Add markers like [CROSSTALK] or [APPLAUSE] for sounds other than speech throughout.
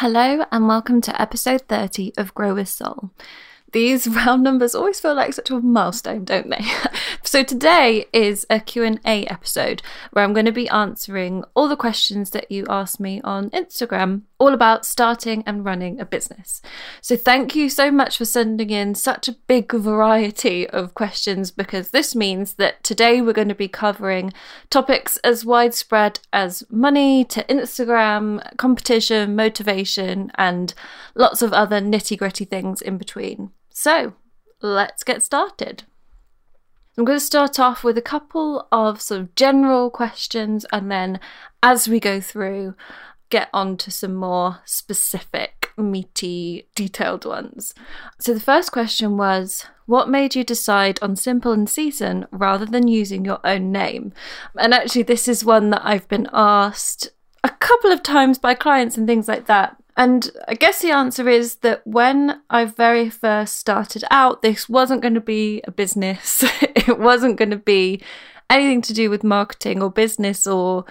Hello, and welcome to episode 30 of Grow with Soul. These [LAUGHS] round numbers always feel like such a milestone, don't they? [LAUGHS] so today is a Q&A episode where I'm going to be answering all the questions that you asked me on Instagram all about starting and running a business. So thank you so much for sending in such a big variety of questions because this means that today we're going to be covering topics as widespread as money to Instagram, competition, motivation and lots of other nitty-gritty things in between. So let's get started. I'm going to start off with a couple of sort of general questions, and then as we go through, get on to some more specific, meaty, detailed ones. So the first question was what made you decide on Simple and Season rather than using your own name? And actually, this is one that I've been asked a couple of times by clients and things like that. And I guess the answer is that when I very first started out, this wasn't going to be a business. [LAUGHS] it wasn't going to be anything to do with marketing or business or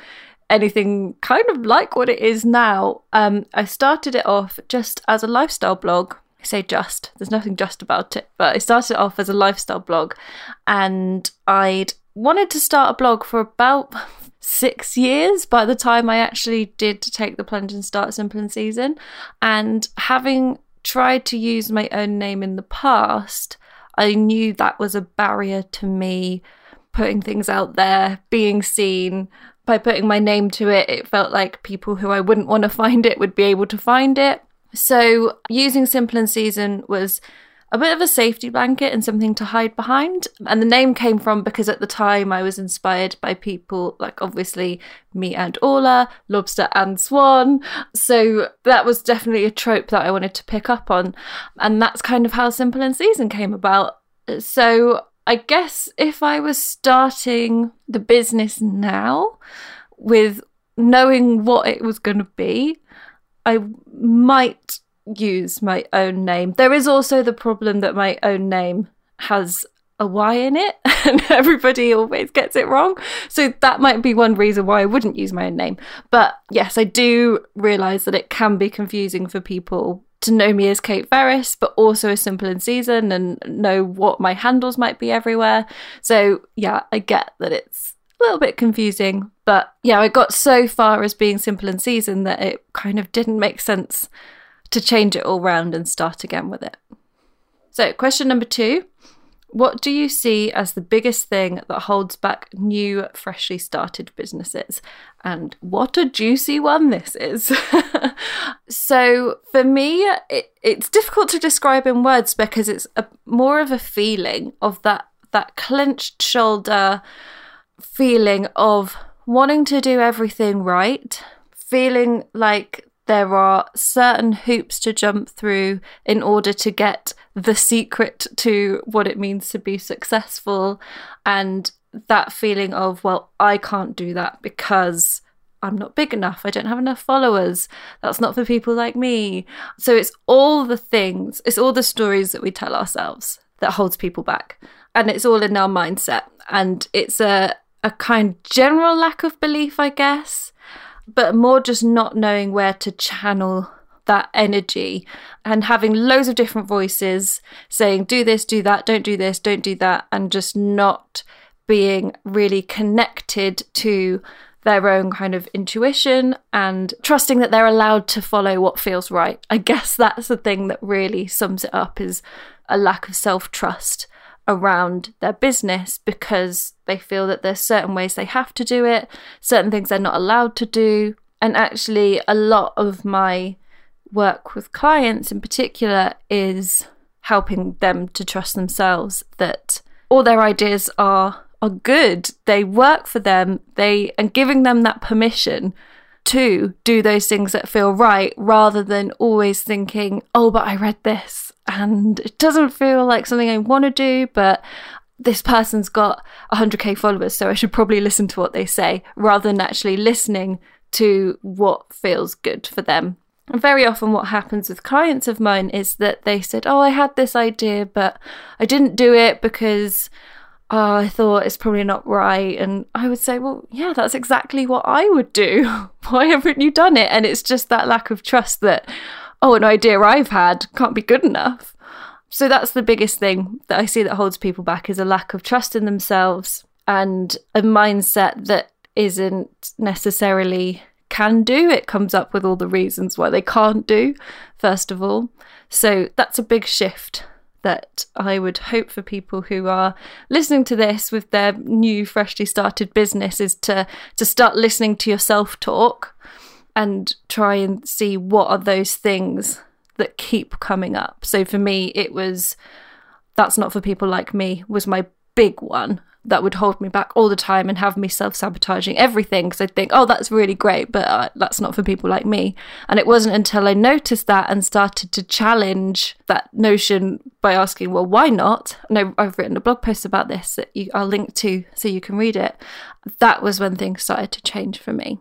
anything kind of like what it is now. Um, I started it off just as a lifestyle blog. I say just, there's nothing just about it, but I started it off as a lifestyle blog and I'd wanted to start a blog for about six years by the time I actually did take the plunge and start Simple and Season. And having tried to use my own name in the past, I knew that was a barrier to me putting things out there, being seen. By putting my name to it, it felt like people who I wouldn't want to [LAUGHS] find it would be able to find it. So, using Simple and Season was a bit of a safety blanket and something to hide behind. And the name came from because at the time I was inspired by people like obviously me and Orla, Lobster and Swan. So that was definitely a trope that I wanted to pick up on. And that's kind of how Simple and Season came about. So I guess if I was starting the business now with knowing what it was going to be, I might use my own name. There is also the problem that my own name has a Y in it [LAUGHS] and everybody always gets it wrong. So that might be one reason why I wouldn't use my own name. But yes, I do realize that it can be confusing for people to know me as Kayte Ferris, but also as Simple and Season and know what my handles might be everywhere. So yeah, I get that it's a little bit confusing. But yeah, I got so far as being Simple and Season that it kind of didn't make sense to change it all round and start again with it. So, question number two What do you see as the biggest thing that holds back new, freshly started businesses? And what a juicy one this is. [LAUGHS] so, for me, it, it's difficult to describe in words because it's a, more of a feeling of that, that clenched shoulder feeling of wanting to do everything right, feeling like there are certain hoops to jump through in order to get the secret to what it means to be successful and that feeling of well I can't do that because I'm not big enough. I don't have enough followers. That's not for people like me. So it's all the things, it's all the stories that we tell ourselves that holds people back. And it's all in our mindset. And it's a, a kind general lack of belief, I guess but more just not knowing where to channel that energy and having loads of different voices saying, do this, do that, don't do this, don't do that, and just not being really connected to their own kind of intuition and trusting that they're allowed to follow what feels right. I guess that's the thing that really sums it up is a lack of self trust around their business because they feel that there's certain ways they have to do it, certain things they're not allowed to do. And actually, a lot of my work with clients in particular is helping them to trust themselves that all their ideas are are good. They work for them. They and giving them that permission to do those things that feel right rather than always thinking, oh, but I read this and it doesn't feel like something I want to do, but this person's got 100k followers, so I should probably listen to what they say rather than actually listening to what feels good for them. And very often, what happens with clients of mine is that they said, Oh, I had this idea, but I didn't do it because oh, I thought it's probably not right. And I would say, Well, yeah, that's exactly what I would do. [LAUGHS] Why haven't you done it? And it's just that lack of trust that, oh, an idea I've had can't be good enough. So that's the biggest thing that I see that holds people back is a lack of trust in themselves and a mindset that isn't necessarily can do. It comes up with all the reasons why they can't do, first of all. So that's a big shift that I would hope for people who are listening to this with their new, freshly started business is to to start listening to yourself talk and try and see what are those things that keep coming up. So for me, it was that's not for people like me was my big one that would hold me back all the time and have me self sabotaging everything because I'd think, oh, that's really great, but uh, that's not for people like me. And it wasn't until I noticed that and started to challenge that notion by asking, well, why not? And I've written a blog post about this that you, I'll link to so you can read it. That was when things started to change for me.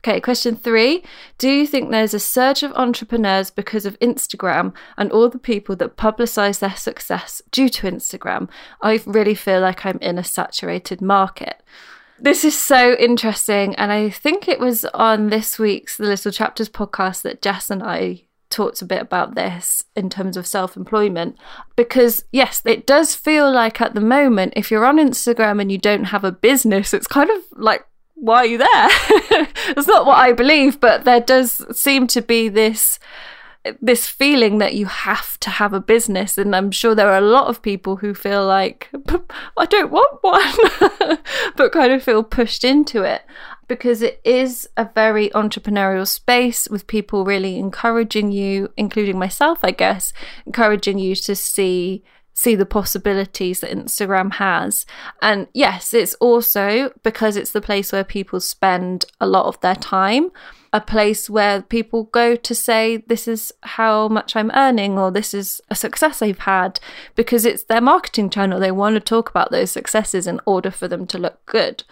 Okay, question three. Do you think there's a surge of entrepreneurs because of Instagram and all the people that publicize their success due to Instagram? I really feel like I'm in a saturated market. This is so interesting. And I think it was on this week's The Little Chapters podcast that Jess and I talked a bit about this in terms of self employment because, yes, it does feel like at the moment, if you're on Instagram and you don't have a business, it's kind of like why are you there? [LAUGHS] That's not what I believe, but there does seem to be this this feeling that you have to have a business and i'm sure there are a lot of people who feel like [LAUGHS] i don't want one [LAUGHS] but kind of feel pushed into it because it is a very entrepreneurial space with people really encouraging you including myself i guess encouraging you to see see the possibilities that Instagram has. And yes, it's also because it's the place where people spend a lot of their time, a place where people go to say, This is how much I'm earning, or this is a success I've had, because it's their marketing channel. They want to talk about those successes in order for them to look good.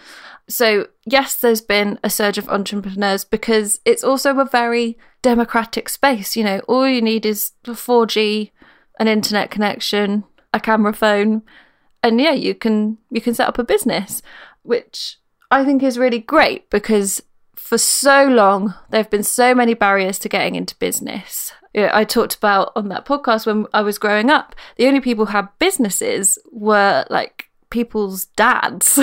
So, yes, there's been a surge of entrepreneurs because it's also a very democratic space. You know, all you need is 4G, an internet connection, a camera phone, and yeah, you can you can set up a business, which I think is really great because for so long there have been so many barriers to getting into business. I talked about on that podcast when I was growing up, the only people who had businesses were like people's dads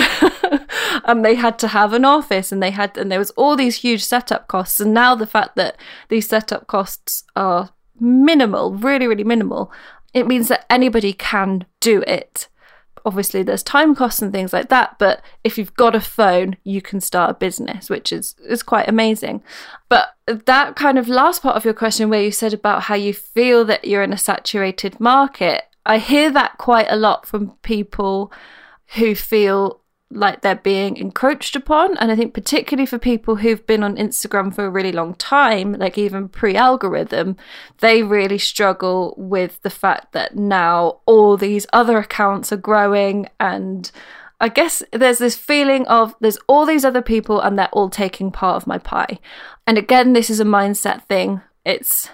[LAUGHS] and they had to have an office and they had and there was all these huge setup costs and now the fact that these setup costs are minimal really really minimal it means that anybody can do it. Obviously, there's time costs and things like that, but if you've got a phone, you can start a business, which is, is quite amazing. But that kind of last part of your question, where you said about how you feel that you're in a saturated market, I hear that quite a lot from people who feel like they're being encroached upon. And I think, particularly for people who've been on Instagram for a really long time, like even pre algorithm, they really struggle with the fact that now all these other accounts are growing. And I guess there's this feeling of there's all these other people and they're all taking part of my pie. And again, this is a mindset thing. It's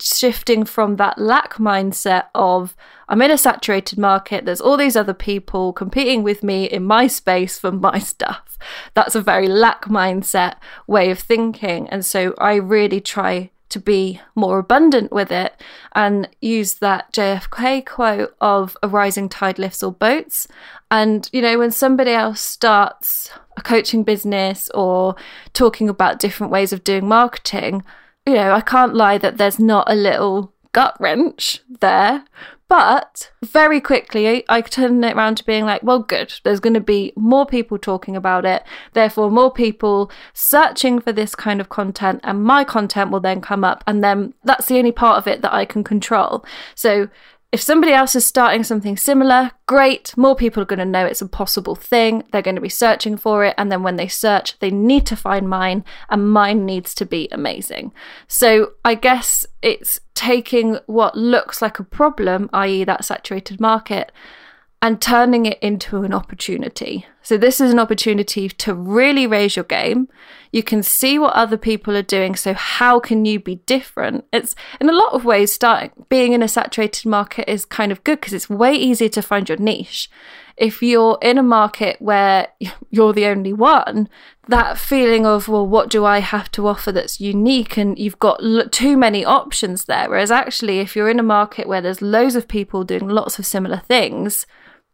shifting from that lack mindset of I'm in a saturated market, there's all these other people competing with me in my space for my [LAUGHS] stuff. That's a very lack mindset way of thinking. And so I really try to be more abundant with it and use that JFK quote of a rising tide lifts all boats. And, you know, when somebody else starts a coaching business or talking about different ways of doing marketing, you know, I can't lie that there's not a little gut wrench there. But very quickly, I turned it around to being like, well, good. There's going to be more people talking about it. Therefore, more people searching for this kind of content, and my content will then come up. And then that's the only part of it that I can control. So if somebody else is starting something similar, great, more people are going to know it's a possible thing. They're going to be searching for it. And then when they search, they need to find mine, and mine needs to be amazing. So I guess it's taking what looks like a problem, i.e., that saturated market, and turning it into an opportunity. So, this is an opportunity to really raise your game. You can see what other people are doing. So, how can you be different? It's in a lot of ways, starting being in a saturated market is kind of good because it's way easier to find your niche. If you're in a market where [LAUGHS] you're the only one, that feeling of, well, what do I have to offer that's unique? And you've got too many options there. Whereas, actually, if you're in a market where there's loads of people doing lots of similar things,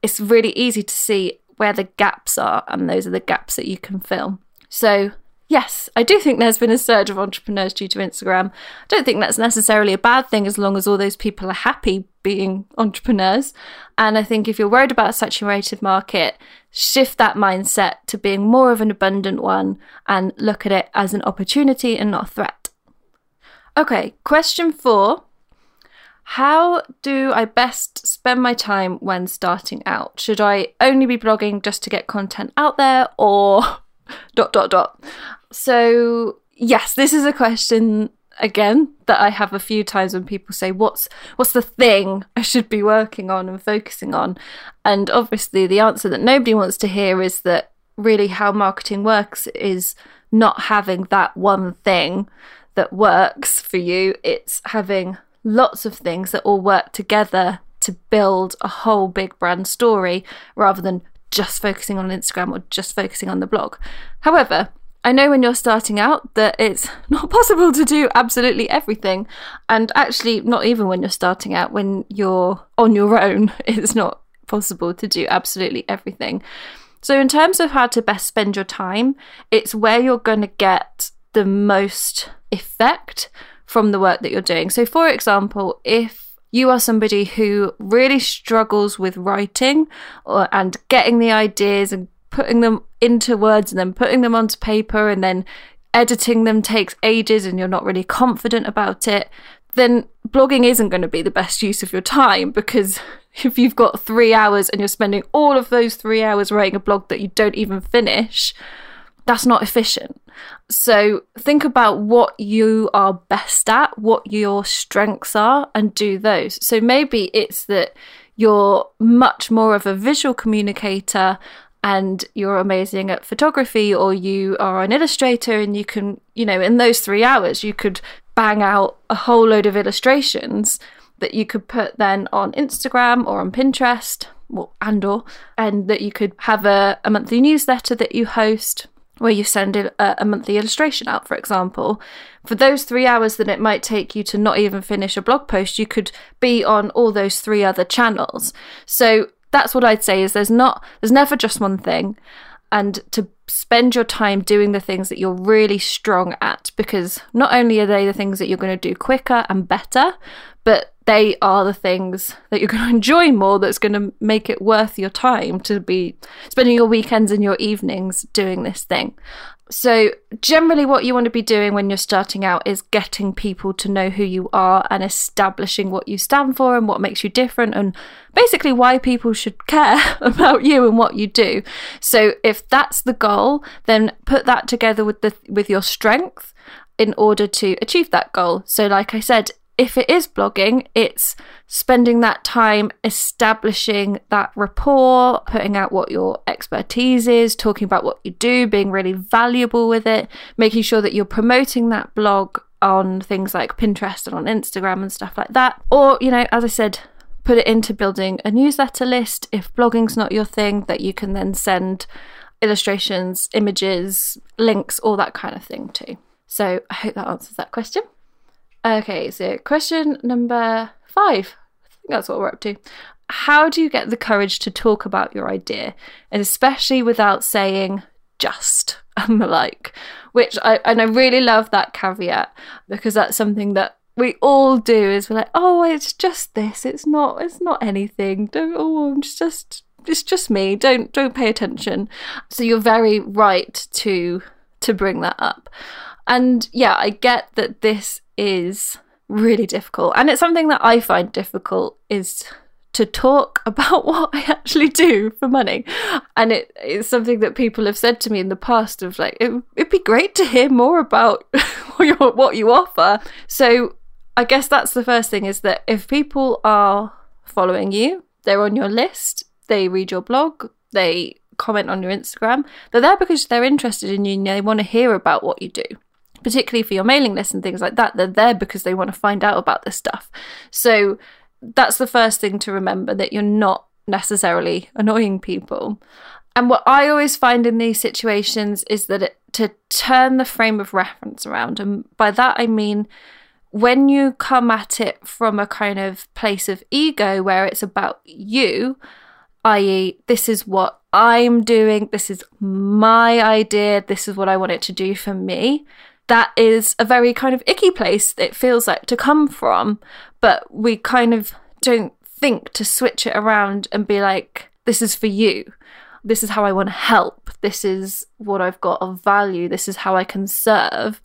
it's really easy to see where the gaps are, and those are the gaps that you can fill. So, yes, I do think there's been a surge of entrepreneurs due to Instagram. I don't think that's necessarily a bad thing as long as all those people are happy being entrepreneurs. And I think if you're worried about a saturated market, shift that mindset to being more of an abundant one and look at it as an opportunity and not a threat. Okay, question four how do I best spend my time when starting out? Should I only be blogging just to get content out there or [LAUGHS] dot dot dot? So, yes, this is a question again that I have a few times when people say what's what's the thing I should be working on and focusing on? And obviously the answer that nobody wants to hear is that really how marketing works is not having that one thing that works for you. It's having lots of things that all work together to build a whole big brand story rather than just focusing on Instagram or just focusing on the blog. However, I know when you're starting out that it's [LAUGHS] not possible to do absolutely everything. And actually, not even when you're starting out, when you're on your own, [LAUGHS] it's not possible to do absolutely everything. So, in terms of how to best spend your time, it's where you're going to get the most effect from the work that you're doing. So, for example, if you are somebody who really struggles with writing or, and getting the ideas and putting them into words and then putting them onto paper and then editing them takes ages and you're not really confident about it, then blogging isn't going to be the best use of your time because [LAUGHS] if you've got three hours and you're spending all of those three hours writing a blog that you don't even finish, that's not efficient. So think about what you are best at, what your strengths are, and do those. So maybe it's that you're much more of a visual communicator and you're amazing at photography, or you are an illustrator and you can, you know, in those three hours, you could bang out a whole load of illustrations that you could put then on Instagram or on Pinterest well, and or and that you could have a, a monthly newsletter that you host where you send a, a, monthly illustration out, for example, for those three hours that it might take you to not even finish a blog post, you could be on all those three other channels. So that's what I'd say is there's not there's never just one thing, and to spend your time doing the things that you're really strong at because not only are they the things that you're going to do quicker and better, but they are the things that you're going [LAUGHS] to enjoy more that's going to make it worth your time to be spending your weekends and your evenings doing this thing. So, generally, what you want to be doing when you're starting out is getting people to know who you are and establishing what you stand for and what makes you different, and basically why people should [LAUGHS] care about you and what you do. So, if that's the goal, then put that together with the with your strength in order to achieve that goal. So, like I said, if it is blogging, it's spending that time establishing that rapport, putting out what your expertise is, talking about what you do, being really valuable with it, making sure that you're promoting that blog on things like Pinterest and on Instagram and stuff like that. Or, you know, as I said, put it into building a newsletter list if blogging's not your thing that you can then send illustrations, images, links, all that kind of thing too. So I hope that answers that question. Okay, so question number five. I think that's what we're up to. How do you get the courage to talk about your idea, and especially without saying just [LAUGHS] and the like? Which I and I really love that caveat because that's something that we all do. Is we're like, oh, it's just this. It's not. It's not anything. Don't. Oh, it's just. It's just me. Don't don't pay attention. So you're very right to to bring that up. And yeah, I get that this is really difficult. And it's something that I find difficult is to talk [LAUGHS] about what I actually do for money. And it's something that people have said to me in the past of like, it, would be great to hear more about [LAUGHS] what you offer. So I guess that's the first thing is that if people are following you, they're on your list, they read your blog, they comment on your Instagram, they're there because they're interested in you and they want to hear about what you do. Particularly for your mailing list and things like that, they're there because they want to find out about this stuff. So that's the first thing to remember that you're not necessarily annoying people. And what I always find in these situations is that it, to turn the frame of reference around, and by that I mean when you come at it from a kind of place of ego where it's about you, i.e., this is what I'm doing, this is my idea, this is what I want it to do for me, that is a very kind of icky place it feels like to come from. But we kind of don't think to switch it around and be like, this is for you. This is how I want to help. This is what I've got of value. This is how I can serve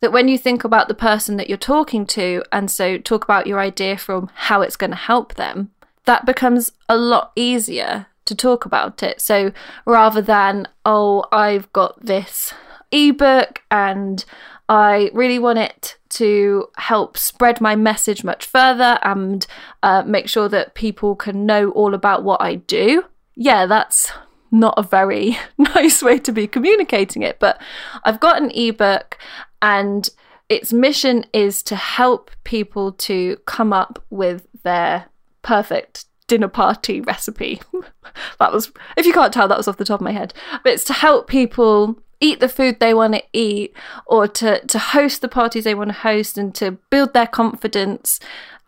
that when you think about the person that you're talking to, and so talk about your idea from how it's going to help them, that becomes a lot easier to talk about it. So rather than, oh, I've got this ebook and I really want it to help spread my message much further and uh, make sure that people can know all about what I do. Yeah, that's not a very [LAUGHS] nice way to be communicating it, but I've got an ebook and its mission is to help people to come up with their perfect dinner party recipe. [LAUGHS] that was, if you can't tell, that was off the top of my head. But it's to help people eat the food they want to eat or to, to host the parties they want to host and to build their confidence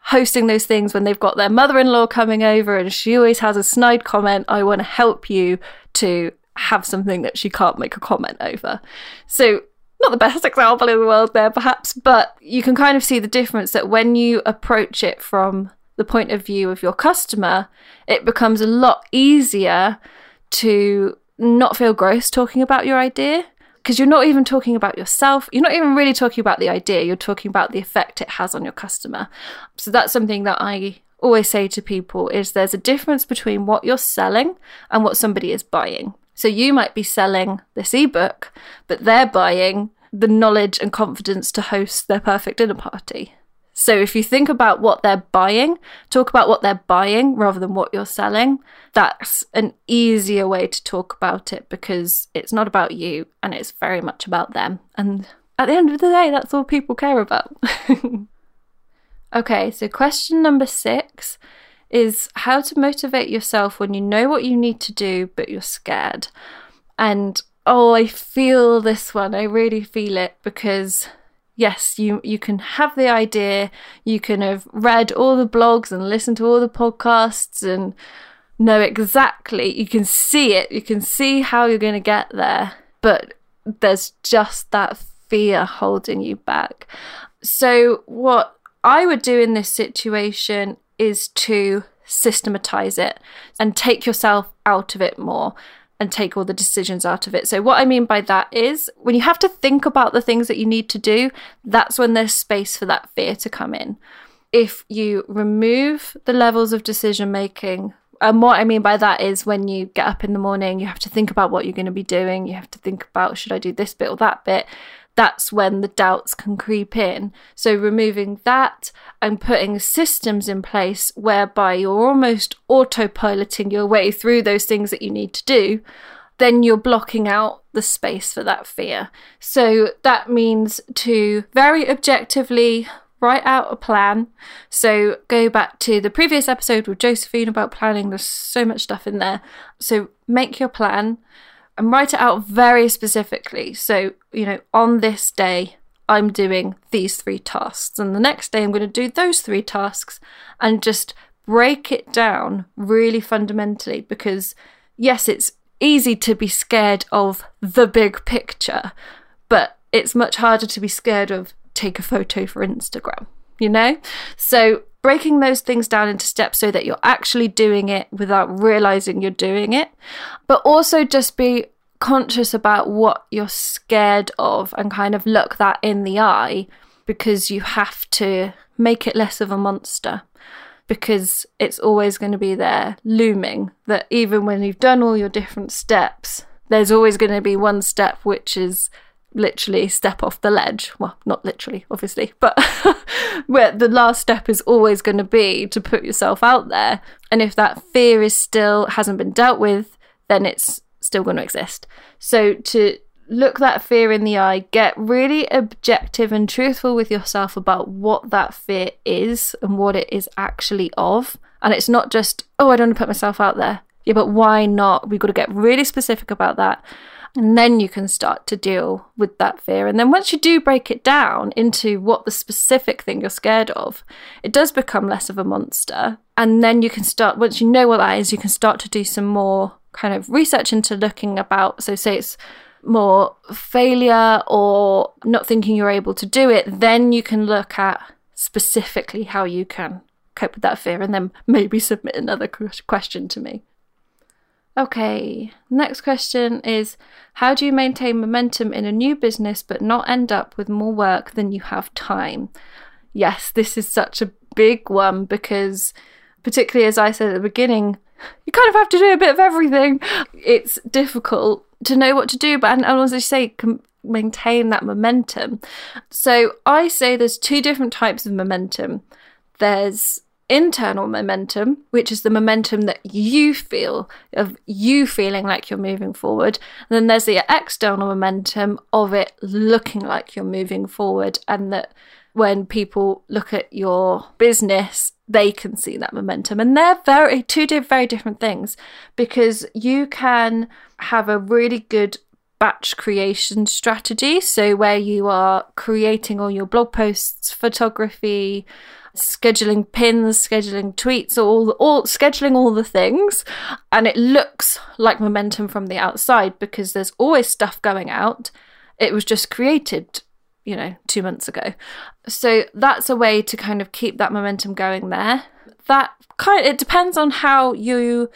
hosting those things when they've got their mother-in-law coming over and she always has a snide comment i want to help you to have something that she can't make a comment over. So not the best [LAUGHS] example in the world there, perhaps, but you can kind of see the difference that when you approach it from the point of view of your customer, it becomes a lot easier to not feel gross talking about your idea because you're not even talking about yourself. You're not even really talking about the idea. You're talking about the effect it has on your customer. So that's something that I always say to people is there's a difference between what you're selling and what somebody is buying. So you might be selling this ebook, but they're buying the knowledge and confidence to host their perfect dinner party. So if you think about what they're buying, talk about what they're buying rather than what you're selling. That's an easier way to talk about it because it's not about you and it's very much about them. And at the end of the day, that's all people care about. [LAUGHS] okay, so question number six is how to motivate yourself when you know what you need to do, but you're scared. And oh, I feel this one. I really feel it because yes, you you can have the idea, you can have read all the blogs and listened to all the podcasts and know exactly, you can see it, you can see how you're going to get there, but there's just that fear holding you back. So what I would do in this situation is to systematize it and take yourself out of it more and take all the decisions out of it. So, what I mean by that is when you have to think about the things that you need to do, that's when there's space for that fear to come in. If you remove the levels of decision making, and what I mean by that is when you get up in the morning, you have to think about what you're going to be doing. You have to think about should I do this bit or that bit that's when the doubts can creep in. So, removing that and putting systems in place whereby you're almost autopiloting your way through those things that you need to do, then you're blocking out the space for that fear. So, that means to very objectively write out a plan. So, go back to the previous episode with Josephine about planning, there's so much stuff in there. So, make your plan and write it out very specifically. So, you know, on this day, I'm doing these three tasks, and the next day, I'm going to do those three tasks and just break it down really fundamentally because, yes, it's easy to be scared of the big picture, but it's much harder to be scared of take a photo for Instagram, you know? So, breaking those things down into steps so that you're actually doing it without realizing you're doing it, but also just be conscious about what you're scared of and kind of look that in the eye because you have to make it less of a monster because it's always going to be there looming that even when you've done all your different steps, there's always going to be one step which is literally step off the ledge. Well, not literally, obviously, but [LAUGHS] where the last step is always going to be to put yourself out there. And if that fear is still hasn't been dealt with, then it's still going to exist. So to look that fear in the eye, get really objective and truthful with yourself about what that fear is and what it is actually of. And it's not just, oh, I don't want to put myself out there. Yeah, but why not? We've got to get really specific about that. And then you can start to deal with that fear. And then once you do break it down into what the specific thing you're scared of, it does become less of a monster. And then you can start, once you know what that is, you can start to do some more kind of research into looking about. So, say it's more failure or not thinking you're able to do it, then you can look at specifically how you can cope with that fear and then maybe [LAUGHS] submit another question to me. Okay, next question is How do you maintain momentum in a new business but not end up with more work than you have time? Yes, this is such a big one because, particularly as I said at the beginning, you kind of have to do a bit of everything. It's difficult to know what to do, but and, as I say, maintain that momentum. So I say there's two different types of momentum. There's internal momentum, which is the momentum that you feel of you feeling like you're moving forward. And then there's the external momentum of it looking like you're moving forward and that when people look at your business, they can see that momentum. And they're very two very different things because you can have a really good batch creation strategy. So where you are creating all your blog posts, photography, scheduling pins, scheduling tweets, all all scheduling all the things, and it looks like momentum from the outside because there's always stuff going out. It was just created you know, two months ago. So that's a way to kind of keep that momentum going there. That kind it depends on how you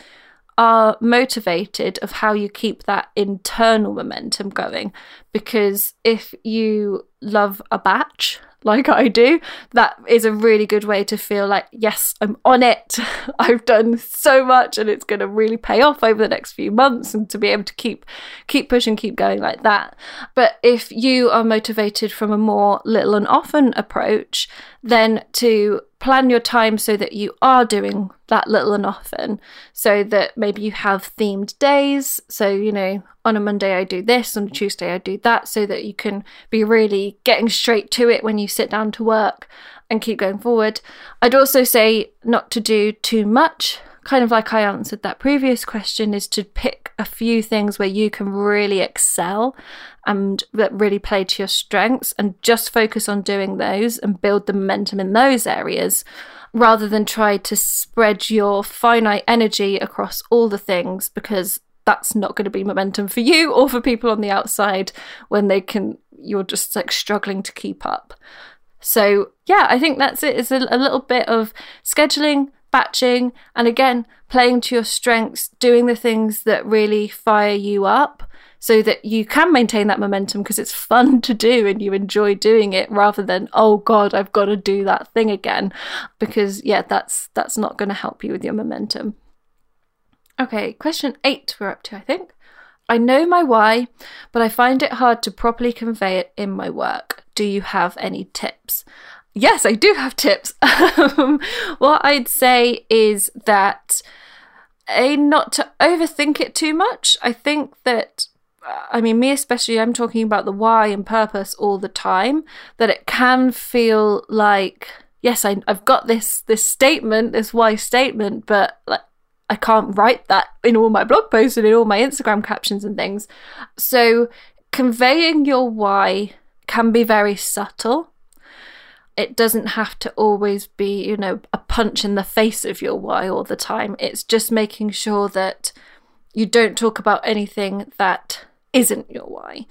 are motivated of how you keep that internal momentum going because if you love a batch like I do, that is a really good way to feel like, yes, I'm on it. [LAUGHS] I've done so much and it's going to really pay off over the next few months and to be able to keep keep pushing, keep going like that. But if you are motivated from a more little and often approach, then to plan your time so that you are doing that little and often so that maybe you have themed days. So you know on a monday i do this on a tuesday i do that so that you can be really getting straight to it when you sit down to work and keep going forward. I'd also say not to do too much kind of like I answered that previous question, is to pick a few things where you can really excel and that really play to your strengths and just focus on doing those and build the momentum in those areas rather than try to spread your finite energy across all the things because that's not going to be momentum for you or for people on the outside when they can you're just like struggling to keep up. So yeah i think that's it. It's a, a little bit of scheduling batching, and again, playing to your strengths, doing the things that really fire you up so that you can maintain that momentum because it's fun [LAUGHS] to do and you enjoy doing it rather than oh god I've got to do that thing again because yeah that's that's not going to help you with your momentum. Okay, question 8 we're up to I think. I know my why, but I find it hard to properly convey it in my work. Do you have any tips? Yes, I do have tips. [LAUGHS] Um, what I'd say is that a not to overthink it too much. I think that I mean me especially I'm talking about the why and purpose all the time that it can feel like yes I, I've got this this statement this why statement but like I can't write that in all my blog posts and in all my Instagram captions and things. So conveying your why can be very subtle it doesn't have to always be, you know, a punch in the face of your why all the time. It's just making sure that you don't talk about anything that isn't your why.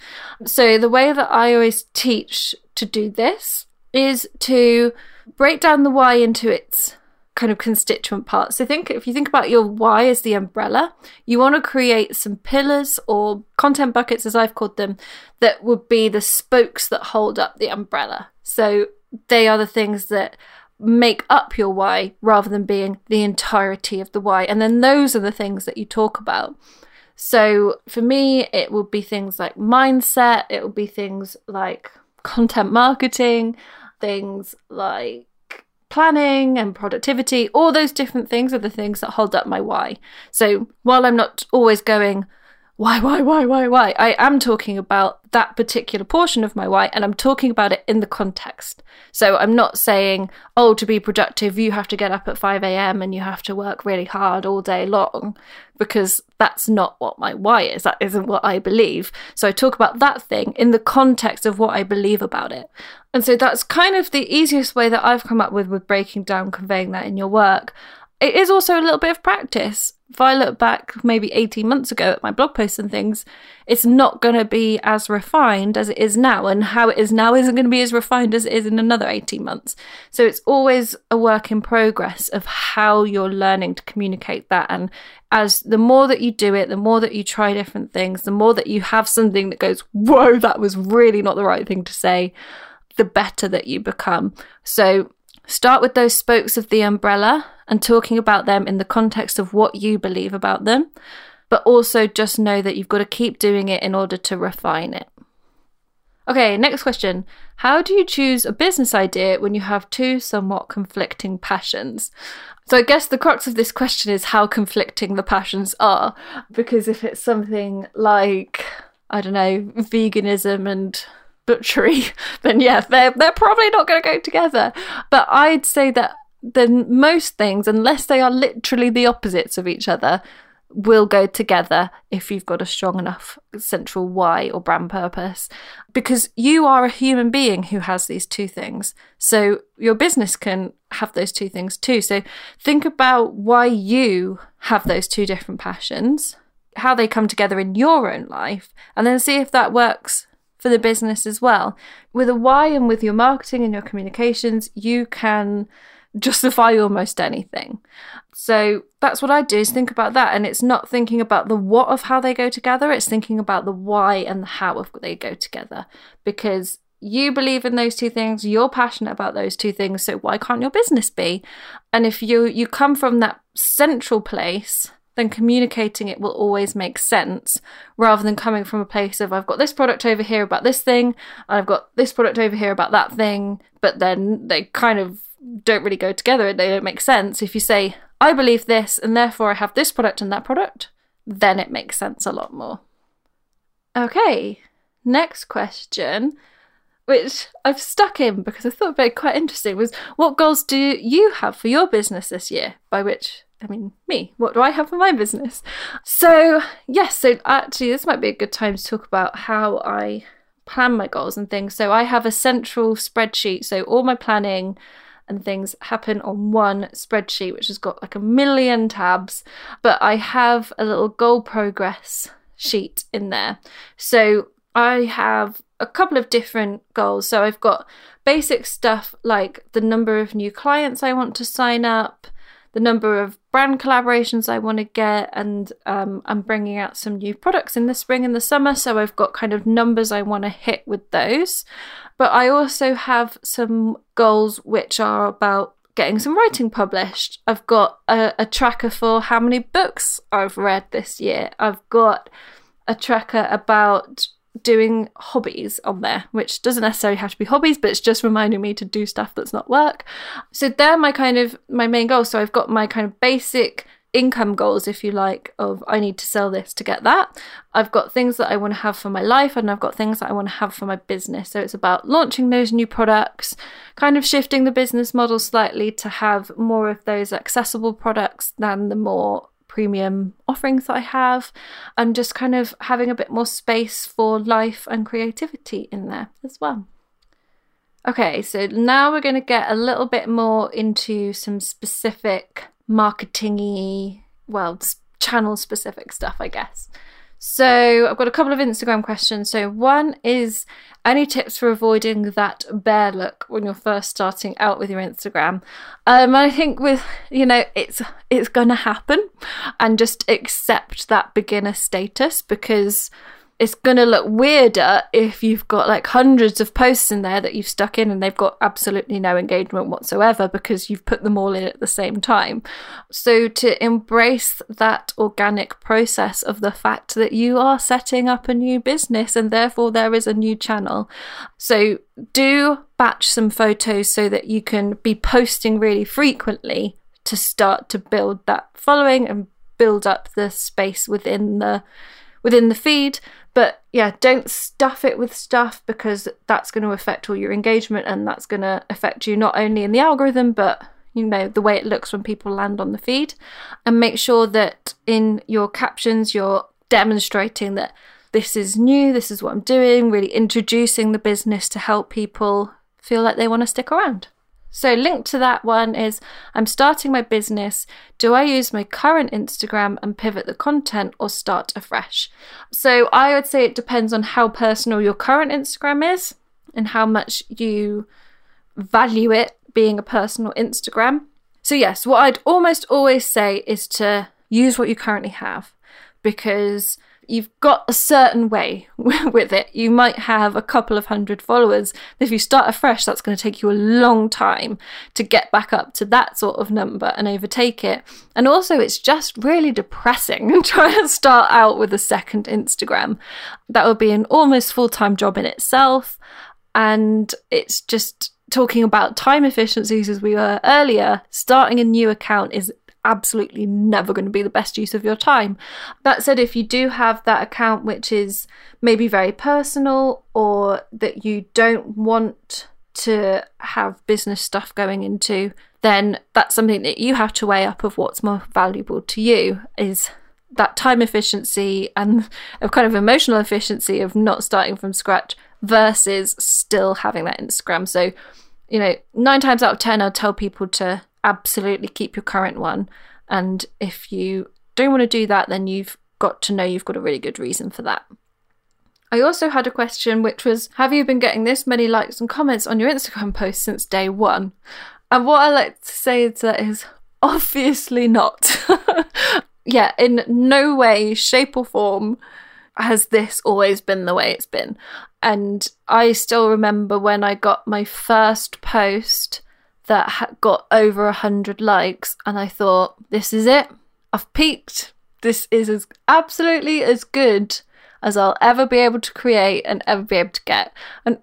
So, the way that I always teach to do this is to break down the why into its kind of constituent parts. So think if you think about your why as the umbrella, you want to create some pillars or content buckets as I've called them that would be the spokes that hold up the umbrella. So they are the things that make up your why rather than being the entirety of the why. And then those are the things that you talk about. So for me, it would be things like mindset, it would be things like content marketing, things like planning and productivity, all those different things are the things that hold up my why. So while I'm not always going, why, why, why, why, why? I am talking about that particular portion of my why, and I'm talking about it in the context. So I'm not saying, oh, to be productive, you have to get up at 5 a.m. and you have to work really hard all day long, because that's not what my why is. That isn't what I believe. So I talk about that thing in the context of what I believe about it. And so that's kind of the easiest way that I've come up with with breaking down conveying that in your work. It is also a little bit of practice if I look back maybe 18 months ago at my blog posts and things, it's not going to be as refined as it is now. And how it is now isn't going to be as refined as it is in another 18 months. So it's always a work in progress of how you're learning to communicate that. And as the more that you do it, the more that you try different things, the more that you have something that goes, whoa, that was really not the right thing to say, the better that you become. So Start with those spokes of the umbrella and talking about them in the context of what you believe about them, but also just know that you've got to keep doing it in order to refine it. Okay, next question. How do you choose a business idea when you have two somewhat conflicting passions? So, I guess the crux of this question is how conflicting the passions are. Because if it's something like, I don't know, veganism and butchery, [LAUGHS] then yeah, they're they're probably not going to go together. But I'd say that then most things, unless they are literally the opposites of each other, will go together if you've got a strong enough central why or brand purpose. Because you are a human being who has these two things. So your business can have those two things too. So think about why you have those two different passions, how they come together in your own life, and then see if that works for the business as well. With a why and with your marketing and your communications, you can justify almost anything. So that's what I do is think about that. And it's not thinking about the what of how they go together, it's thinking about the why and the how of they go together. Because you believe in those two things, you're passionate about those two things, so why can't your business be? And if you you come from that central place then communicating it will always make sense rather than coming from a place of I've got this product over here about this thing, and I've got this product over here about that thing, but then they kind of don't really go together and they don't make sense. If you say, I believe this and therefore I have this product and that product, then it makes sense a lot more. Okay, next question, which I've stuck in because I thought it'd be quite interesting, was what goals do you have for your business this year? By which I mean, me. What do I have for my business? So, yes, so actually, this might be a good time to talk about how I plan my goals and things. So, I have a central spreadsheet. So, all my planning and things happen on one spreadsheet, which has got like a million tabs. But I have a little goal progress sheet in there. So, I have a couple of different goals. So, I've got basic stuff like the number of new clients I want to sign up the number of brand collaborations I want to get, and um, I'm bringing out some new products in the spring and the summer. So I've got kind of numbers I want to hit with those. But I also have some goals which are about getting some writing published. I've got a, a tracker for how many books I've read this year. I've got a tracker about doing hobbies on there, which doesn't necessarily have to be hobbies, but it's just reminding me to do stuff that's not work. So they're my kind of my main goals. So I've got my kind of basic income goals, if you like, of I need to sell this to get that. I've got things that I want to have for my life, and I've got things that I want to have for my business. So it's about launching those new products, kind of shifting the business model slightly to have more of those accessible products than the more premium offerings that I have, and just kind of having a bit more space for life and creativity in there as well. Okay, so now we're going to get a little bit more into some specific marketingy, well, channel specific stuff, I guess. So I've got a couple of Instagram questions. So one is any tips for avoiding that bare look when you're first starting out with your Instagram? Um, I think with you know it's it's gonna happen, and just accept that beginner status because it's going to look weirder if you've got like hundreds of posts in there that you've stuck in and they've got absolutely no engagement whatsoever because you've put them all in at the same time. So, to embrace that organic process of the fact that you are setting up a new business and therefore there is a new channel. So, do batch some photos so that you can be posting really frequently to start to build that following and build up the space within the within the feed but yeah, don't stuff it with stuff because that's going to affect all your engagement and that's going to affect you not only in the algorithm, but you know, the way it looks when people land on the feed. And make sure that in your captions, you're demonstrating that this is new, this is what I'm doing, really introducing the business to help people feel like they want to stick around. So, linked to that one is I'm starting my business. Do I use my current Instagram and pivot the content or start afresh? So, I would say it depends on how personal your current Instagram is and how much you value it being a personal Instagram. So, yes, what I'd almost always say is to use what you currently have because you've got a certain way [LAUGHS] with it. You might have a couple of hundred followers. If you start afresh, that's going to take you a long time to get back up to that sort of number and overtake it. And also, it's just really depressing trying [LAUGHS] to start out with a second Instagram. That would be an almost full time job in itself. And it's just talking about time efficiencies as we were earlier, starting a new account is absolutely never going to be the best use of your time. That said, if you do have that account which is maybe very personal or that you don't want to have business stuff going into, then that's something that you have to weigh up of what's more valuable to you is that time efficiency and of kind of emotional efficiency of not starting from scratch versus still having that Instagram. So, you know, nine times out of 10, I'll tell people to absolutely keep your current one. And if you don't want to do that, then you've got to know you've got a really good reason for that. I also had a question which was Have you been getting this many likes and comments on your Instagram post since day one? And what I like to say to that is [LAUGHS] obviously not. [LAUGHS] yeah, in no way, shape, or form has this always been the way it's been. And I still remember when I got my first post that got over a hundred likes, and I thought, this is it. I've peaked. This is as absolutely as good as I'll ever be able to create and ever be able to get. And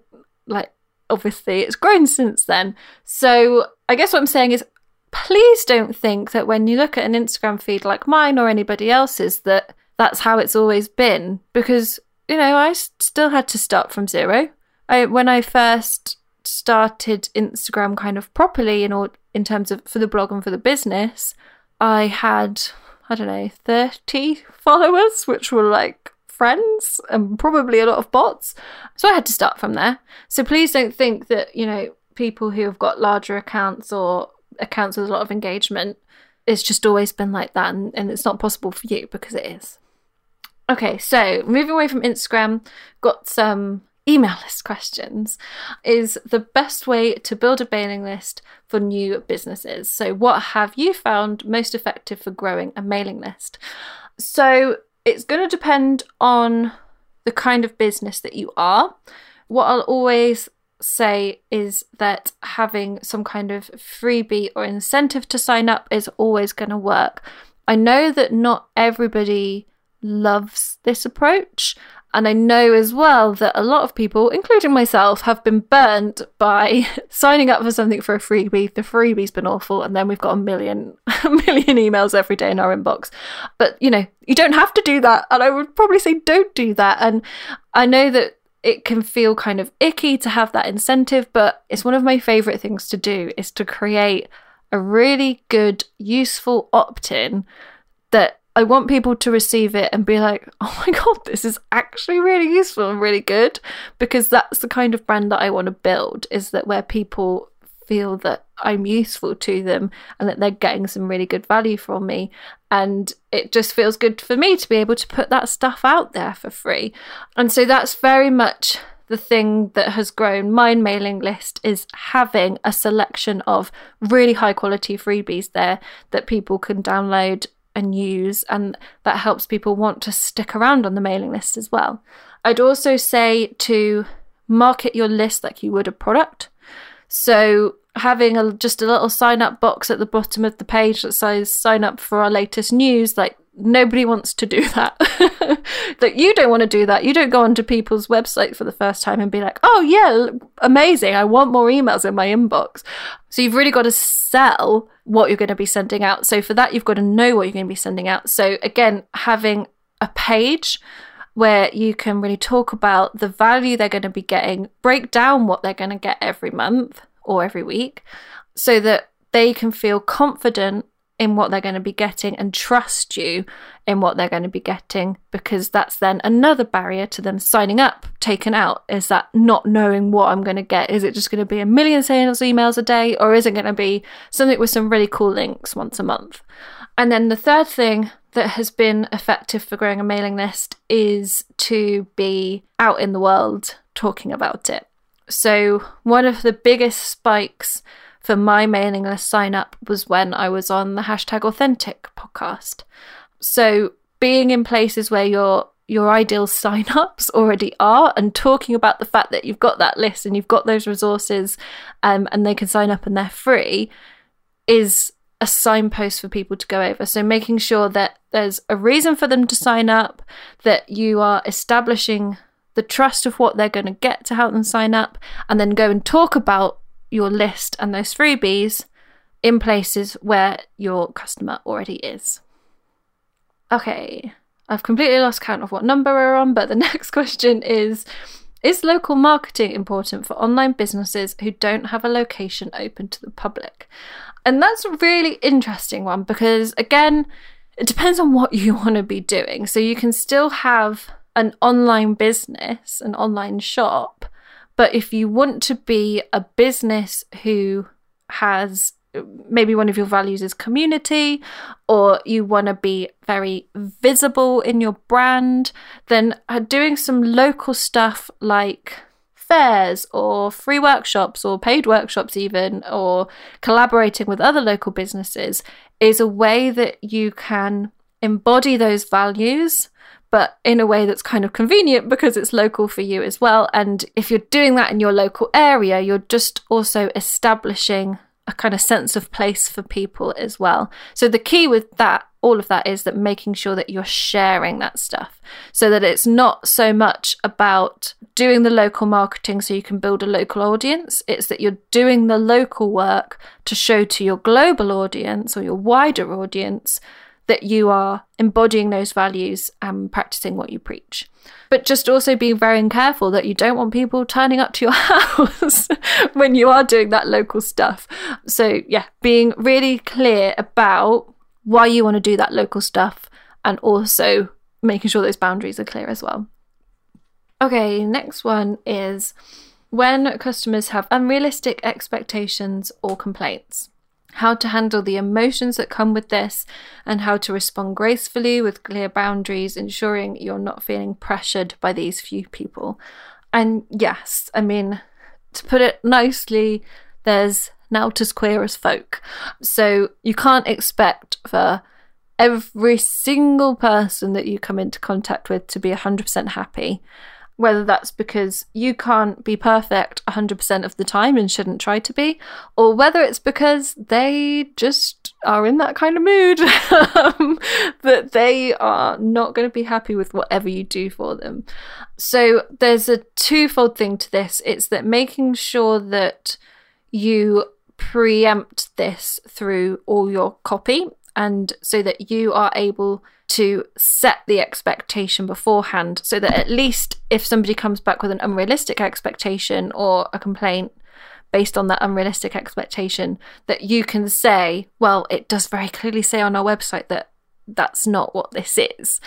like, obviously, it's grown since then. So I guess what I'm saying is, please don't think that when you look at an Instagram feed like mine or anybody else's, that that's how it's always been. Because you know, I still had to start from zero. I when I first started Instagram kind of properly in all, in terms of for the blog and for the business, I had I don't know 30 [LAUGHS] followers, which were like friends and probably a lot of bots. So I had to start from there. So please don't think that you know people who have got larger accounts or accounts with a lot of engagement it's just always been like that and, and it's not possible for you because it is. Okay, so moving away from Instagram, got some email list questions is the best way to build a mailing list for new businesses. So, what have you found most effective for growing a mailing list? So, it's going to depend on the kind of business that you are. What I'll always say is that having some kind of freebie or incentive to sign up is always going to work. I know that not everybody loves this approach. And I know as well that a lot of people, including myself, have been burnt by [LAUGHS] signing up for something for a freebie. The freebie's been awful, and then we've got a million, [LAUGHS] a million emails every day in our inbox. But you know, you don't have to do that, and I would probably say don't do that. And I know that it can feel kind of icky to have that incentive, but it's one of my favorite things to do is to create a really good, useful opt-in that I want people to receive it and be like, [LAUGHS] oh my God, this is actually really useful and really good. Because that's the kind of brand that I want to build is that where people feel that I'm useful to them and that they're getting some really good value from me. And it just feels good for me to be able to put that stuff out there for free. And so that's very much the thing that has grown my mailing list is having a selection of really high quality freebies there that people can download and use, and that helps people want to stick around on the mailing list as well. I'd also say to market your list like you would a product. So having a, just a little sign up box at the bottom of the page that says sign up for our latest news like nobody wants to do [LAUGHS] that. That you don't want to do that. You don't go onto people's website for the first time and be like oh yeah amazing. I want more emails in my inbox. So you've really got to sell what you're going to be sending out. So for that you've got to know what you're going to be sending out. So again having a page where you can really talk about the value they're going to be getting break down what they're going to get every month or every week so that they can feel confident in what they're going to be getting and trust you in what they're going to be getting because that's then another barrier to them signing up taken out. Is that not knowing what I'm going to get? Is it just going to be a million sales emails a day or is it going to be something with some really cool links once a month? And then the third thing that has been effective for growing a mailing list is to be out in the world talking about it. So, one of the biggest spikes for my mailing list sign up was when I was on the hashtag authentic podcast. So, being in places where your your ideal sign-ups already are and talking about the fact that you've got that list and you've got those resources um, and they can sign up and they're free is a signpost for people to go over. So making sure that there's a reason for them to sign up, that you are establishing the trust of what they're going to get to help them sign up, and then go and talk about your list and those freebies in places where your customer already is. Okay, I've completely lost count of what number we're on, but the [LAUGHS] next question is Is local marketing important for online businesses who don't have a location open to the public? And that's a really interesting one because, again, it depends on what [LAUGHS] you want to be doing. So you can still have an online business, an online shop. But if you want to be a business who has maybe one of your values is community or you want to be very visible in your brand, then uh, doing some local stuff like fairs or free workshops or paid workshops, even, or collaborating with other local businesses is a way that you can embody those values but in a way that's kind of convenient because it's local for you as well. And if you're doing that in your local area, you're just also establishing a kind of sense of place for people as well. So the key with that, all of that, is that making sure that you're sharing that stuff so that it's not so much about doing the local marketing so you can build a local audience. It's that you're doing the local work to show to your global audience or your wider audience that you are embodying those values and practicing what you preach. But just also being very careful that you don't want people turning up to your [LAUGHS] house [LAUGHS] when you are doing that local stuff. So, yeah, being really clear about why you want to do that local stuff and also making sure those boundaries are clear as well. Okay, next one is when customers have unrealistic expectations or complaints how to handle the emotions that come with this, and how to respond gracefully with clear boundaries, ensuring you're not feeling pressured by these few people. And yes, I mean, to put it nicely, there's naught as queer as folk. So you can't expect for every single person that you come into contact with to be 100% happy whether that's because you can't be perfect 100% of the time and shouldn't try to be, or whether it's because they just are in that kind of mood [LAUGHS] um, that they are not going to be happy with whatever you do for them. So there's a twofold thing to this it's that making sure that you preempt this through all your copy and so that you are able to set the expectation beforehand so that at least if somebody comes back with an unrealistic expectation or a complaint based on that unrealistic expectation that you can say well it does very clearly say on our website that that's not what this is.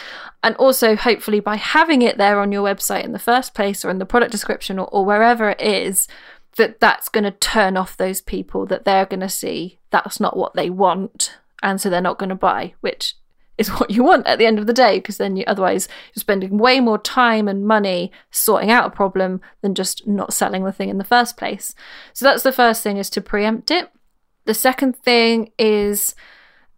And also hopefully by having it there on your website in the first place or in the product description or, or wherever it is that that's going to turn off those people that they're going to see that's not what they want and so they're not going to buy which is what you want at the end of the day because then you otherwise you're spending way more time and money sorting out a problem than just not selling the thing in the first place so that's the first thing is to preempt it the second thing is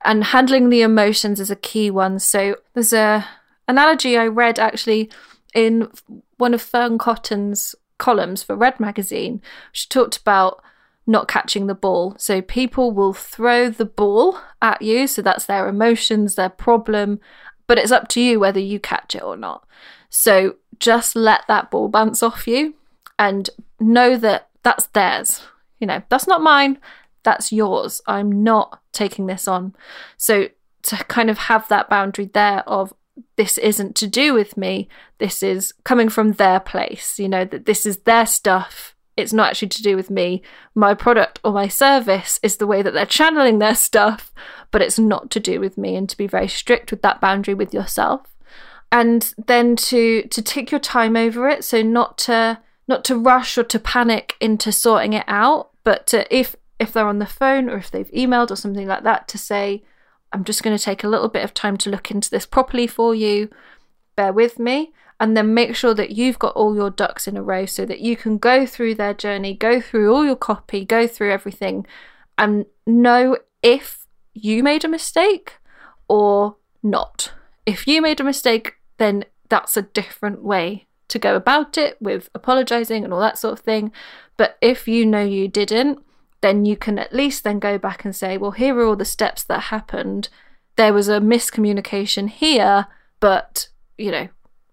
And handling the emotions is a key one. So there's a analogy I read actually in one of Fearne Cotton's columns for Red Magazine. She talked about not catching the ball. So people will throw the ball at you. So that's their emotions, their problem. But it's up to you whether you catch it or not. So just let that ball bounce off you and know that that's theirs. You know, that's not mine, that's yours. I'm not taking this on. So to kind of have that boundary there of this isn't to do with me, this is coming from their place, you know, that this is their stuff. It's not actually to do with me. My product or my service is the way that they're channeling their stuff, but it's not to do with me. And to be very strict with that boundary with yourself and then to to take your time over it so not to not to rush or to panic into sorting it out but to, if if they're on the phone or if they've emailed or something like that to say i'm just going to take a little bit of time to look into this properly for you bear with me and then make sure that you've got all your ducks in a row so that you can go through their journey go through all your copy go through everything and know if you made a mistake or not if you made a mistake, then that's a different way to go about it with apologizing and all that sort of thing. But if you know you didn't, then you can at least then go back and say, well, here are all the steps that happened. There was a miscommunication here, but, you know,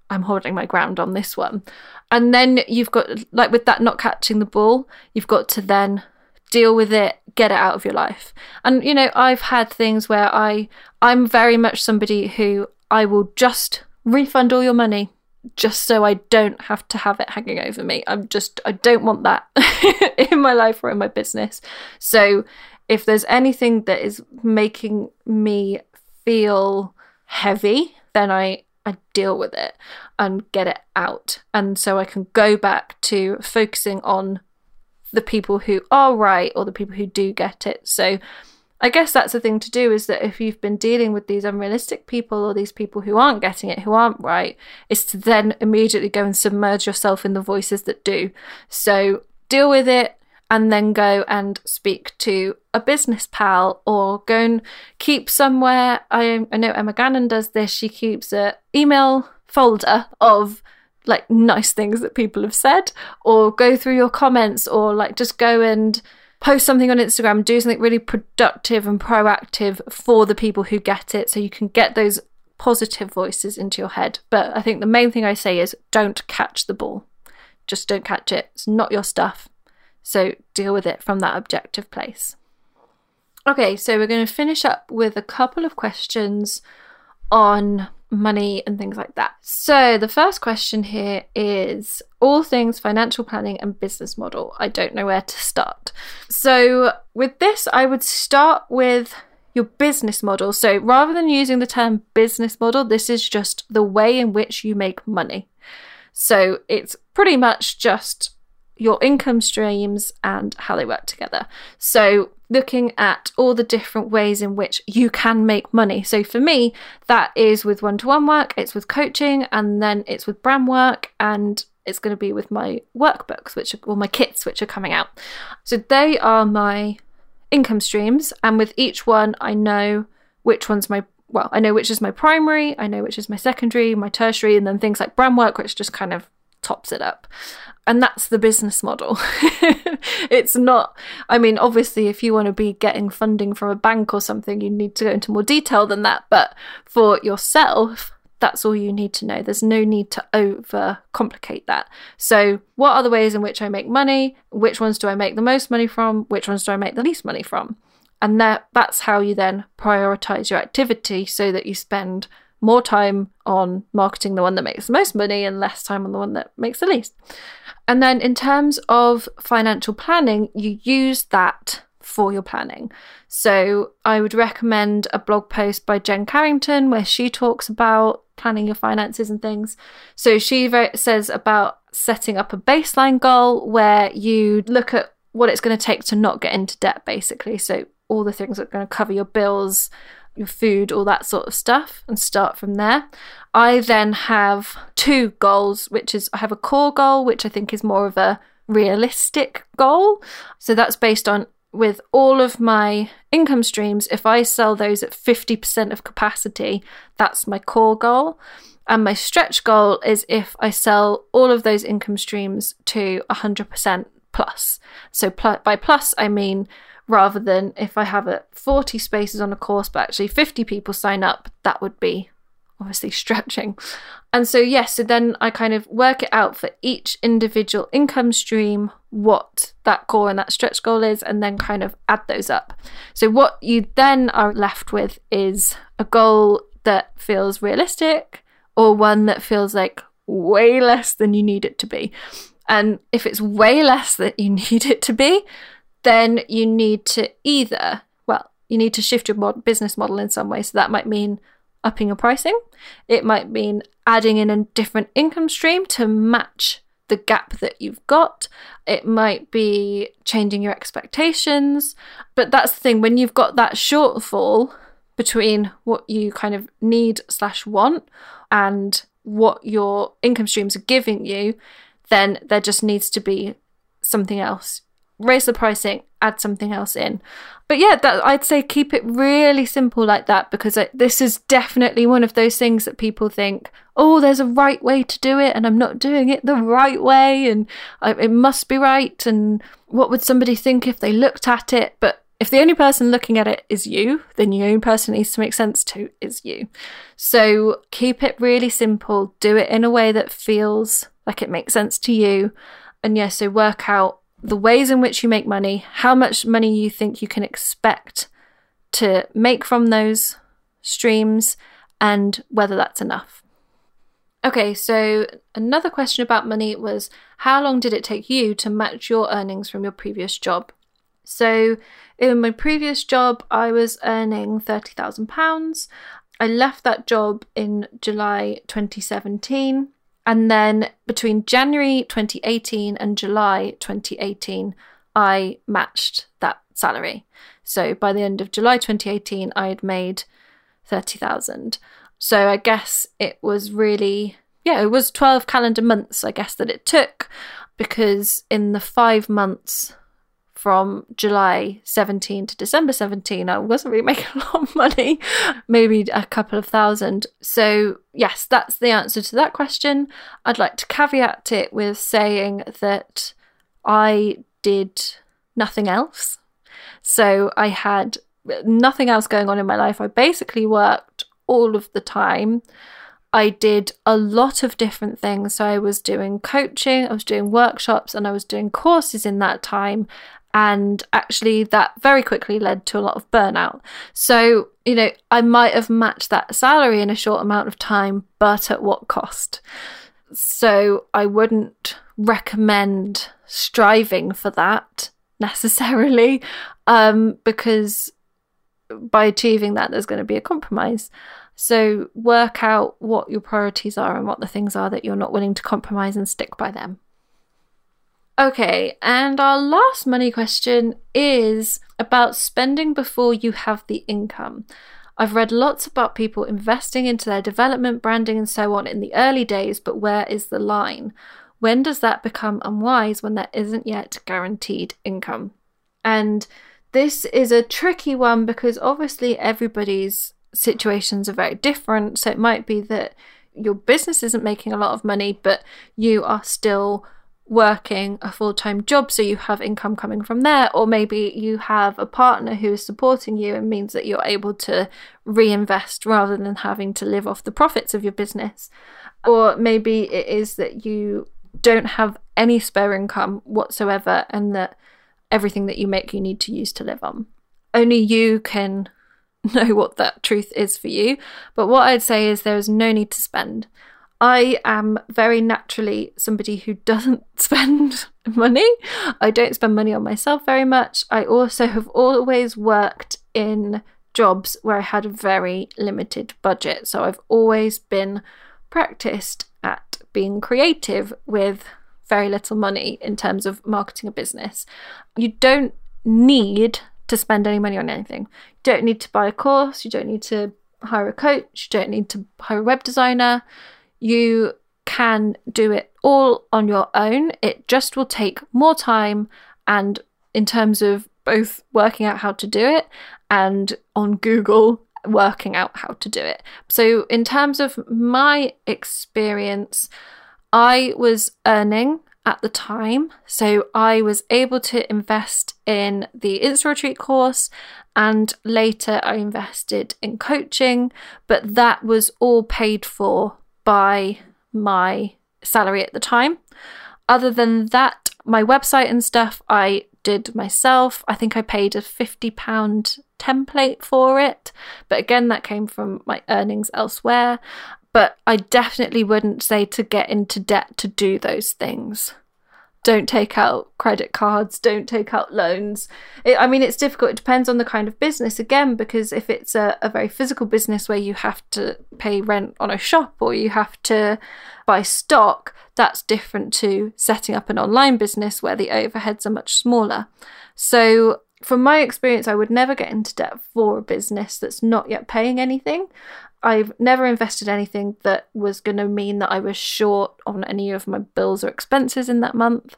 I'm holding my ground on this one. And then you've got, like with that not catching the ball, you've got to then deal with it get it out of your life and you know i've had things where i i'm very much somebody who I will just refund all your money just so I don't have to have it hanging over me. I'm just, I don't want that [LAUGHS] in my life or in my business. So if there's anything that is making me feel heavy, then I, I deal with it and get it out. And so I can go back to focusing on the people who are right or the people who do get it. So I guess that's the thing to do is that if you've been dealing with these unrealistic people or these people who aren't getting it, who aren't right, is to then immediately go and submerge yourself in the voices that do. So deal with it and then go and speak to a business pal or go and keep somewhere. I, I know Emma Gannon does this. She keeps a email folder of like nice things that people have said or go through your comments or like just go and post something on Instagram, do something really productive and proactive for the people who get it so you can get those positive voices into your head. But I think the main thing I say is don't catch the ball. Just don't catch it. It's not your stuff. So deal with it from that objective place. Okay, so we're going to finish up with a couple of questions on money and things like that. So, the first question here is all things financial planning and business model. I don't know where to start. So, with this, I would start with your business model. So, rather than using the term business model, this is just the way in which you make money. So, it's pretty much just your income streams and how they work together. So, looking at all the different ways in which you can make money. So, for me, that is with one to one work, it's with coaching, and then it's with brand work, and it's going to be with my workbooks, which are, or my kits, which are coming out. So, they are my income streams, and with each one, I know which one's my well, I know which is my primary, I know which is my secondary, my tertiary, and then things like brand work, which just kind of tops it up and that's the business model. [LAUGHS] it's not, I mean, obviously, if you want to be getting funding from a bank or something, you need to go into more detail than that. But for yourself, that's all you need to know. There's no need to overcomplicate that. So, what are the ways in which I make money? Which ones do I make the most money from? Which ones do I make the least money from? And that, that's how you then prioritize your activity so that you spend more time on marketing the one that makes the most money and less time on the one that makes the least. And then in terms of financial planning, you use that for your planning. So I would recommend a blog post by Jen Carrington where she talks about planning your finances and things. So she says about setting up a baseline goal where you look at what it's going to take to not get into debt, basically. So all the things that are going to cover your bills, your food, all that sort of stuff, and start from there. I then have two goals, which is I have a core goal, which I think is more of a realistic goal. So that's based on with all of my income streams, if I sell those at 50% of capacity, that's my core goal. And my stretch goal is if I sell all of those income streams to 100% plus. So pl- by plus, I mean rather than if I have a 40 spaces on a course, but actually 50 people sign up, that would be obviously [LAUGHS] stretching. And so, yes, so then I kind of work it out for each individual income stream, what that core and that stretch goal is, and then kind of add those up. So, what you then are left with is a goal that feels realistic or one that feels like way less than you need it to be. And if it's way less than you [LAUGHS] need it to be, then you need to either, well, you need to shift your mod- business model in some way. So that might mean upping your pricing, it might mean adding in a different income stream to match the gap that you've got. It might be changing your expectations. But that's the thing, when you've got that shortfall between what you kind of need slash want and what your income streams are giving you, then there just needs to be something else raise the pricing, add something else in. But yeah, that, I'd say keep it really simple like that because it, this is definitely one of those things that people think, oh, there's a right way to do it, and I'm not doing it the right way, and I, it must be right. And what would somebody think if they looked at it? But if the only person looking at it is you, then the only person needs to make sense to is you. So keep it really simple. Do it in a way that feels like it makes sense to you. And yeah, so work out the ways in which you make money, how much money you think you can expect to make from those streams, and whether that's enough. Okay, so another question about money was how long did it take you to match your earnings from your previous job? So, in my previous job, I was earning £30,000. I left that job in July 2017 and then between January 2018 and July 2018, I matched that salary. So by the end of July 2018, I had made 30,000. So I guess it was really, yeah, it was 12 calendar months, I guess, that it took because in the five months from July 17 to December 17, I wasn't really [LAUGHS] making a lot of money, maybe a couple of thousand. So, yes, that's the answer to that question. I'd like to caveat it with saying that I did nothing else. So, I had nothing else going on in my life. I basically worked all of the time. I did a lot of different things. So I was doing coaching, I was doing workshops, and I was doing courses in that time. And actually, that very quickly led to a lot of burnout. So, you know, I might have matched that salary in a short amount of time, but at what cost? So, I wouldn't recommend striving for that necessarily, [LAUGHS] um, because by achieving that, there's going to be a compromise. So, work out what your priorities are and what the things are that you're not willing to compromise and stick by them. Okay, and our last money question is about spending before you have the income. I've read lots about people investing into their development, branding, and so on in the early days, but where is the line? When does that become unwise when there isn't yet guaranteed income? And this is a tricky one because obviously everybody's situations are very different. So it might be that your business isn't making a lot of money, but you are still working a full time job so you have income coming from there, or maybe you have a partner who is supporting you and means that you're able to reinvest rather than having to live off the profits of your business. Or maybe it is that you don't have any spare income whatsoever and that everything that you make you need to use to live on. Only you can [LAUGHS] know what that truth is for you. But what I'd say is there is no need to spend. I am very naturally somebody who doesn't [LAUGHS] spend money. I don't spend money on myself very much. I also have always worked in jobs where I had a very limited budget. So I've always been practiced at being creative with very little money in terms of marketing a business. You don't need to spend any money on anything. You don't need to buy a course, you don't need to hire a coach, you don't need to hire a web designer you can do it all on your own. It just will take more time and in terms of both working out how to do it and on Google working out how to do it. So, in terms of my experience, I was earning at the time. So, I was able to invest in the Insta Retreat course and later I invested in coaching, but that was all paid for by my salary at the time. Other than that, my website and stuff I did myself. I think I paid a £50 template for it, but again, that came from my earnings elsewhere. But I definitely wouldn't say to get into debt to do those things don't take out credit cards, don't take out loans. It, I mean, it's difficult. It depends on the kind of business, again, because if it's a, a very physical business where you have to pay rent on a shop or you have to buy stock, that's different to setting up an online business where the overheads are much smaller. So, from my experience, I would never get into debt for a business that's not yet paying anything. I've never invested anything that was going to mean that I was short on any of my bills or expenses in that month.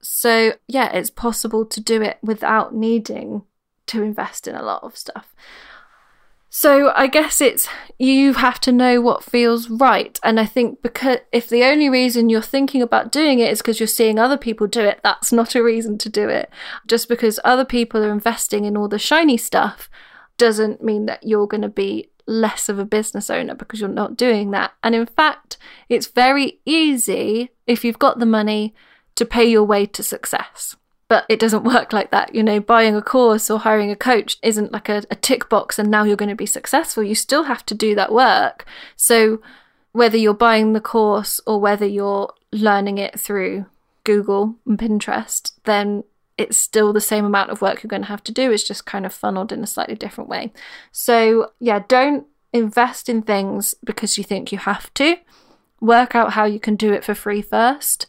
So, yeah, it's possible to do it without needing to invest in a lot of stuff. So, I guess it's you have to know what feels right. And I think because if the only reason you're thinking about doing it is because you're seeing other people do it, that's not a reason to do it. Just because other people are investing in all the shiny stuff doesn't mean that you're going to be less of a business owner because you're not doing that. And in fact, it's very easy if you've got the money to pay your way to success. But it doesn't [LAUGHS] work like that. You know, buying a course or hiring a coach isn't like a, a tick box and now you're going to be successful. You still have to do that work. So, whether you're buying the course or whether you're learning it through Google and Pinterest, then it's still the same amount of work you're going to have to do. It's just kind of funneled in a slightly different way. So, yeah, don't invest in things because you think you have to. Work out how you can do it for free first.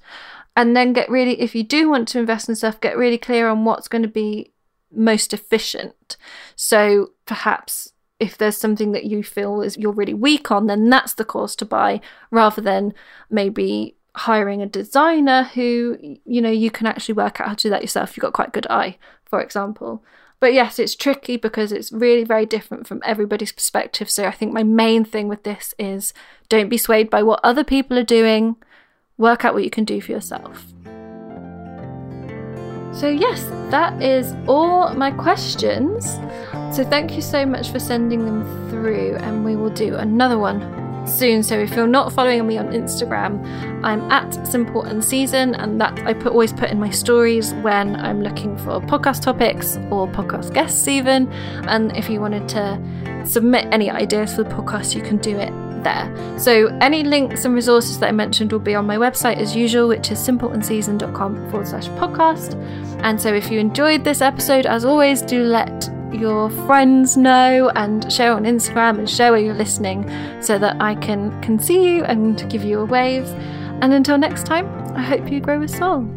And then get really, if you do want to invest in stuff, get really clear on what's going to be most efficient. So perhaps if there's something that you feel is you're really weak on, then that's the course to buy rather than maybe hiring a designer who you know you can actually work out how to do that yourself. You've got quite good eye for example. But yes it's tricky because it's really very different from everybody's perspective. So i think my main thing with this is don't be swayed by what other people are doing. Work out what you can do for yourself. So yes that is all my questions. So thank you so much for sending them through and we will do another one soon. So if you're not following me on Instagram, I'm at Simple and Season, and that I put always put in my stories when I'm looking for podcast topics or podcast guests even. And if you wanted to submit any ideas for the podcast, you can do it there. So any links and resources that I mentioned will be on my website as usual, which is simpleandseason.com forward slash podcast. And so if you enjoyed this episode, as always, do let your friends know and share on Instagram and share where you're listening so that I can, can see you and give you a wave. And until next time, I hope you grow with soul.